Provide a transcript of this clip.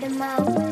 the mouth.